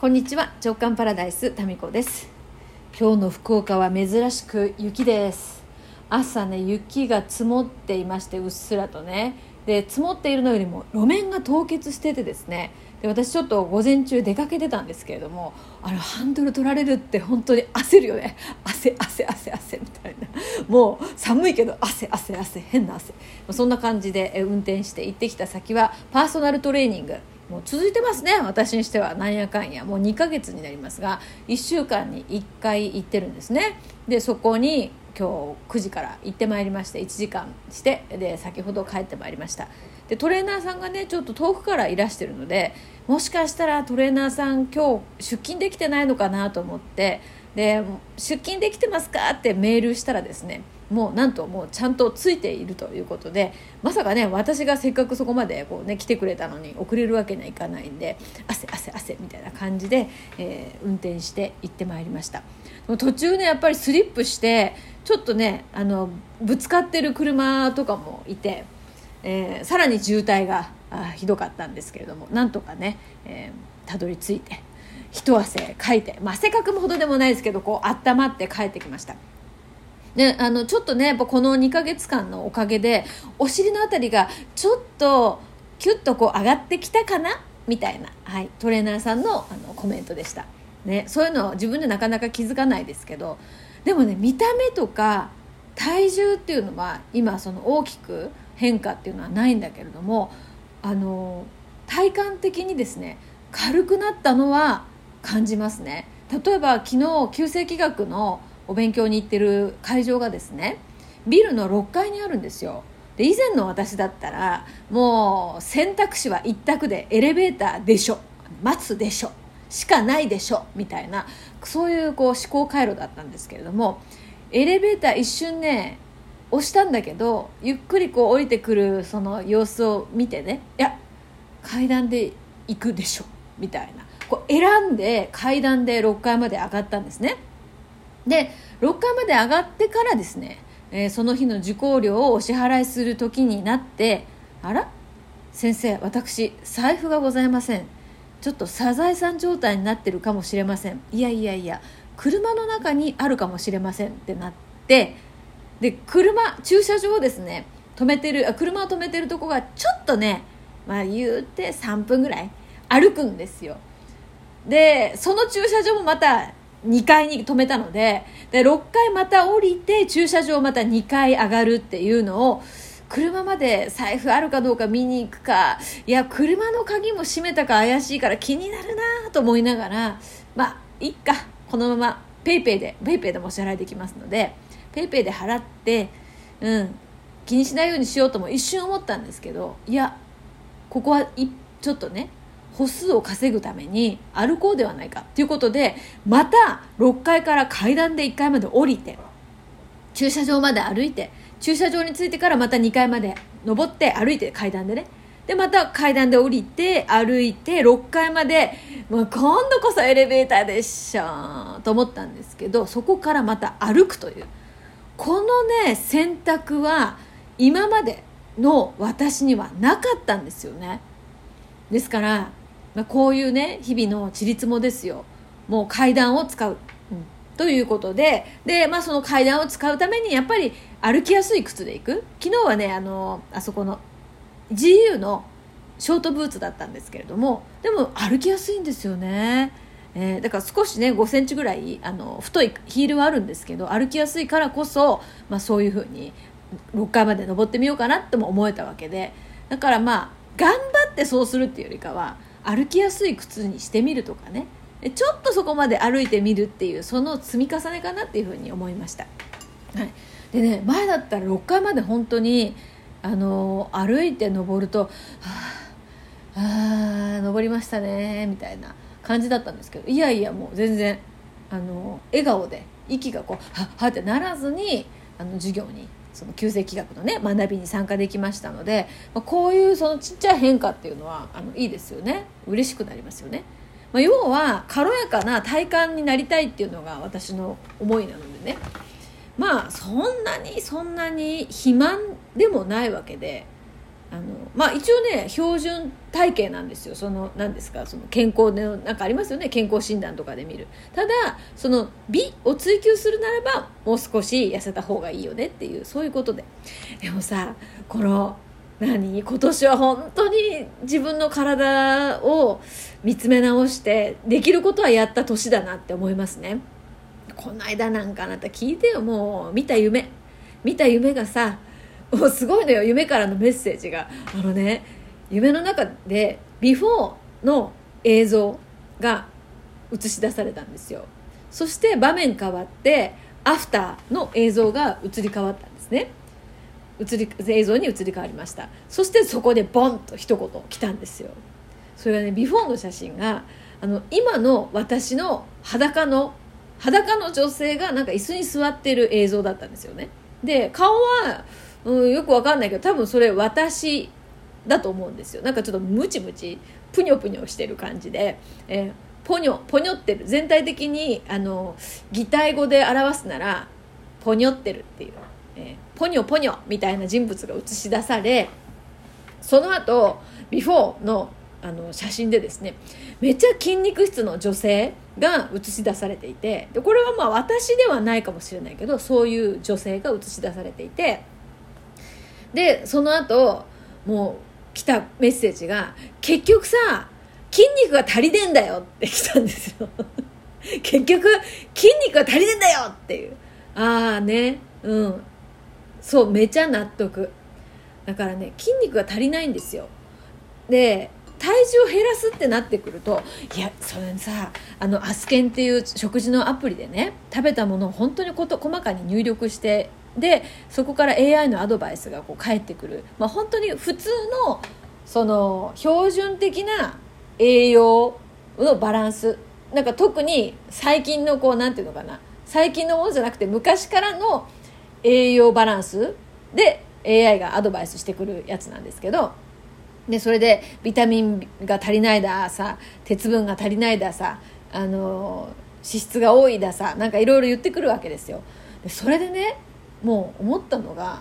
こんにちは直感パラダイスタミコです。今日の福岡は珍しく雪です。朝ね雪が積もっていましてうっすらとね。で積もっているのよりも路面が凍結しててですね。で私ちょっと午前中出かけてたんですけれどもあのハンドル取られるって本当に焦るよね。汗汗汗汗みたいな。もう寒いけど汗汗汗変な汗。そんな感じで運転して行ってきた先はパーソナルトレーニング。もう続いてますね私にしては。なんやかんや。もう2ヶ月になりますが1週間に1回行ってるんですね。でそこに今日9時から行ってまいりまして1時間してで先ほど帰ってまいりました。でトレーナーさんがねちょっと遠くからいらしてるのでもしかしたらトレーナーさん今日出勤できてないのかなと思ってで出勤できてますかってメールしたらですねもうなんともうちゃんとついているということでまさかね私がせっかくそこまでこう、ね、来てくれたのに遅れるわけにはいかないんで汗汗汗みたいな感じで、えー、運転して行ってまいりました。途中ねやっぱりスリップしてちょっとねあのぶつかってる車とかもいて、えー、さらに渋滞があひどかったんですけれどもなんとかね、えー、たどり着いて一汗かいて、まあ、汗かくほどでもないですけどこう温まって帰ってきました。であのちょっとねやっぱこの2ヶ月間のおかげでお尻の辺りがちょっとキュッとこう上がってきたかな？みたいな、はい、トレーナーさんのあのコメントでした、ね、そういうの自分でなかなか気づかないですけど。でもね見た目とか体重っていうのは今その大きく変化っていうのはないんだけれどもあの体感的にですね軽くなったのは感じますね。例えば昨日急性気学のお勉強に行ってる会場がですねビルの6階にあるんですよ。で以前の私だったらもう選択肢は一択でエレベーターでしょ。待つでしょ。しかないでしょ。みたいなそういうこう思考回路だったんですけれどもエレベーター一瞬ね押したんだけどゆっくりこう降りてくるその様子を見てねいや階段で行くでしょ。みたいな。こう選んで階段で6階まで上がったんですね。で6階まで上がってからですね、えー、その日の受講料をお支払いする時になってあら？先生私財布がございません。ちょっとサザエさん状態になってるかもしれません。いやいやいや車の中にあるかもしれません。ってなってで車駐車場をですね止めてるあ車を止めてるとこがちょっとねまあ言うて3分ぐらい歩くんですよ。でその駐車場もまた2階に止めたのでで6階また降りて駐車場また2階上がるっていうのを車まで財布あるかどうか見に行くかいや車の鍵も閉めたか怪しいから気になるなと思いながらまあいっかこのまま PayPay で PayPay でもお支払いできますので PayPay で払ってうん気にしないようにしようとも一瞬思ったんですけどいやここはいちょっとね歩数を稼ぐために歩こうではないかということでまた6階から階段で1階まで降りて駐車場まで歩いて駐車場に着いてからまた2階まで登って歩いて階段でね。でまた階段で降りて歩いて6階までもう今度こそエレベーターでしょと思ったんですけどそこからまた歩くという。このね選択は今までの私にはなかったんですよね。ですからまあ、こういうね日々のちりつもですよ。もう階段を使う、うん、ということでで、まあ、その階段を使うためにやっぱり歩きやすい靴で行く。昨日はねあのあそこの GU のショートブーツだったんですけれどもでも歩きやすいんですよね、えー、だから少しね5センチぐらいあの太いヒールはあるんですけど歩きやすいからこそ、まあ、そういうふうに6階まで登ってみようかなとも思えたわけで。だからまあ頑張ってそうするっていうよりかは歩きやすい靴にしてみるとかね。ちょっとそこまで歩いてみるっていうその積み重ねかなっていうふうに思いました、はい、でね前だったら6階まで本当にあの歩いて登ると「はああ登りましたね」みたいな感じだったんですけどいやいやもう全然あの笑顔で息がこうはっはってならずにあの授業にその旧世紀学のね学びに参加できましたので、まあ、こういうそのちっちゃい変化っていうのはあのいいですよね。嬉しくなりますよね、まあ、要は軽やかな体感になりたいっていうのが私の思いなのでね。まあそんなにそんなに肥満でもないわけであのまあ一応ね標準体型なんですよ。その何ですかその健康でなんかありますよね。健康診断とかで見る。ただその美を追求するならばもう少し痩せた方がいいよねっていうそういうことで。でもさこの何？今年は本当に自分の体を見つめ直してできることはやった年だなって思いますね。この間なんかあなた聞いてよもう。見た夢。見た夢がさもうすごいのよ夢からのメッセージが。あのね夢の中でビフォーの映像が映し出されたんですよ。そして場面変わってアフターの映像が移り変わったんですね。移り映像に移り変わりました。そしてそこでボンと一言来たんですよ。それがねビフォーの写真があの今の私の裸の裸の女性がなんか椅子に座ってる映像だったんですよね。で顔は、うん、よくわかんないけど多分それ私だと思うんですよ。なんかちょっとムチムチプニョプニョしてる感じで、えー、ポニョポニョってる。全体的にあの擬態語で表すならポニョってるっていう、えー、ポニョポニョみたいな人物が映し出されその後ビフォーのあの写真でですねめっちゃ筋肉質の女性が映し出されていてでこれはまあ私ではないかもしれないけどそういう女性が映し出されていてでその後もう来たメッセージが「結局さ筋肉が足りねえんだよ」って来たんですよ。結局筋肉が足りねえんだよっていう。ああねうん。そうめちゃ納得。だからね筋肉が足りないんですよ。で体重を減らすってなってくるといやそれさあのアスケンっていう食事のアプリでね食べたものを本当にこと細かに入力してでそこから AI のアドバイスがこう返ってくる、まあ、本当に普通のその標準的な栄養のバランス。なんか特に最近のこうなんていうのかな。最近のものじゃなくて昔からの栄養バランスで AI がアドバイスしてくるやつなんですけど。でそれでビタミンが足りないださ鉄分が足りないださあの脂質が多いださなんかいろいろ言ってくるわけですよ。でそれでねもう思ったのが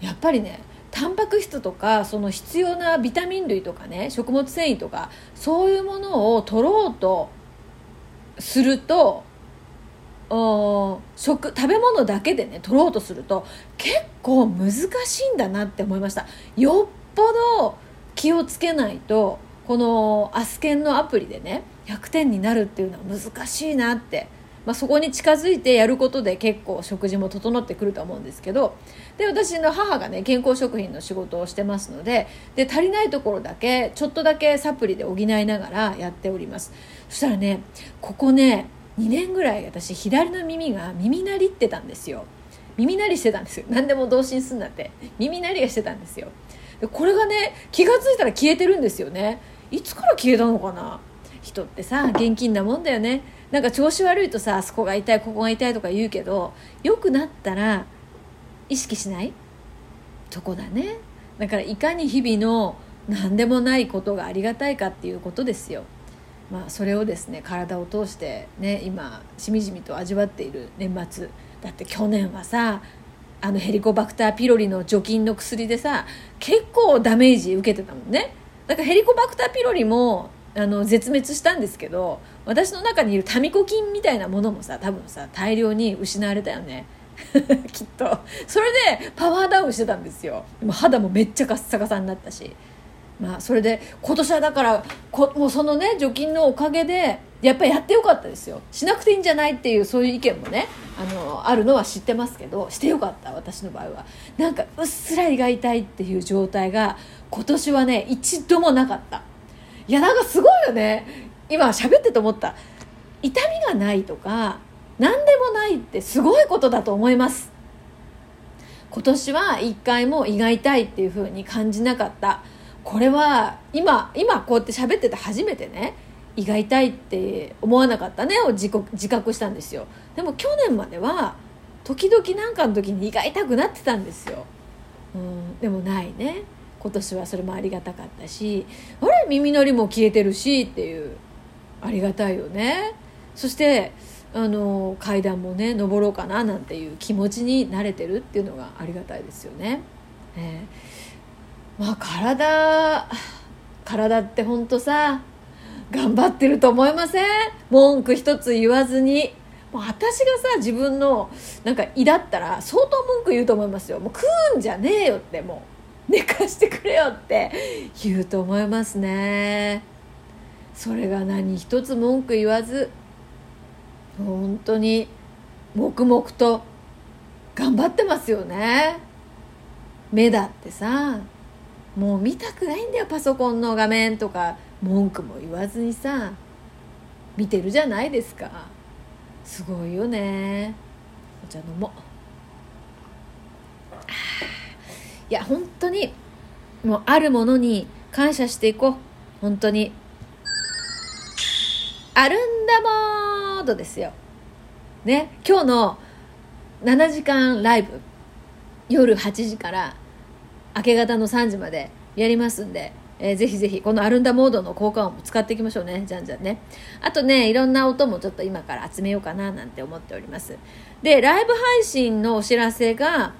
やっぱりねタンパク質とかその必要なビタミン類とかね食物繊維とかそういうものを取ろうとすると食食べ物だけでね取ろうとすると結構難しいんだなって思いました。よっぽど気をつけないとこのアスケンのアプリでね100点になるっていうのは難しいなって、まあ、そこに近づいてやることで結構食事も整ってくると思うんですけどで私の母がね健康食品の仕事をしてますのでで足りないところだけちょっとだけサプリで補いながらやっております。そしたらねここね2年ぐらい私左の耳が耳鳴りってたんですよ。耳鳴りしてたんですよ。何でも同心すんなって。耳鳴りがしてたんですよ。これがね気が付いたら消えてるんですよね。いつから消えたのかな？人ってさ現金なもんだよね。なんか調子悪いとさあそこが痛いここが痛いとか言うけど良くなったら意識しない？とこだね。だからいかに日々の何でもないことがありがたいかっていうことですよ。まあそれをですね体を通してね今しみじみと味わっている年末。だって去年はさあのヘリコバクターピロリの除菌の薬でさ結構ダメージ受けてたもんね。だからヘリコバクターピロリもあの絶滅したんですけど私の中にいるタミコ菌みたいなものもさ多分さ大量に失われたよね。きっと。それでパワーダウンしてたんですよ。でも肌もめっちゃカッサカサになったし。まあそれで今年はだからこもうそのね除菌のおかげでやっぱりやってよかったですよ。しなくていいんじゃないっていうそういう意見もねあのあるのは知ってますけどしてよかった私の場合は。なんかうっすら胃が痛いっていう状態が今年はね一度もなかった。いやなんかすごいよね。今喋ってて思った。痛みがないとか何でもないってすごいことだと思います。今年は一回も胃が痛いっていう風に感じなかった。これは今今こうやって喋ってて初めてね胃が痛いって思わなかったね。を自自覚したんですよ。でも去年までは時々なんかの時に胃が痛くなってたんですよ、うん、でもないね。今年はそれもありがたかったしあれ耳鳴りも消えてるしっていうありがたいよね。そしてあの階段もね登ろうかななんていう気持ちに慣れてるっていうのがありがたいですよね、えーまあ体体ってほんとさ頑張ってると思いません？文句一つ言わずに。もう私がさ自分のなんか胃だったら相当文句言うと思いますよ。もう食うんじゃねえよってもう。寝かしてくれよって言うと思いますね。それが何一つ文句言わず本当に黙々と頑張ってますよね。目だってさもう見たくないんだよパソコンの画面とか。文句も言わずにさ見てるじゃないですか。すごいよね。お茶飲もう。いや本当にもうあるものに感謝していこう。本当に。アルンダモードですよ。ね今日の7時間ライブ。夜8時から明け方の3時までやりますんで、えー、ぜひぜひこのアルンダモードの効果音も使っていきましょうね。じゃんじゃんね。あとねいろんな音もちょっと今から集めようかななんて思っております。でライブ配信のお知らせが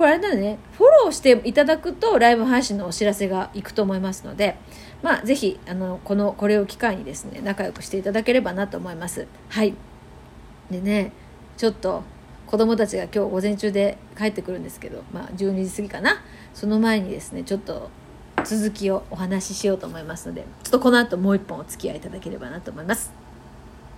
これあれだねフォローしていただくとライブ配信のお知らせがいくと思いますのでまあぜひあのこのこれを機会にですね仲良くしていただければなと思います。はい。でねちょっと子供たちが今日午前中で帰ってくるんですけど、まあ、12時過ぎかな。その前にですねちょっと続きをお話ししようと思いますのでちょっとこの後もう一本お付き合いいただければなと思います。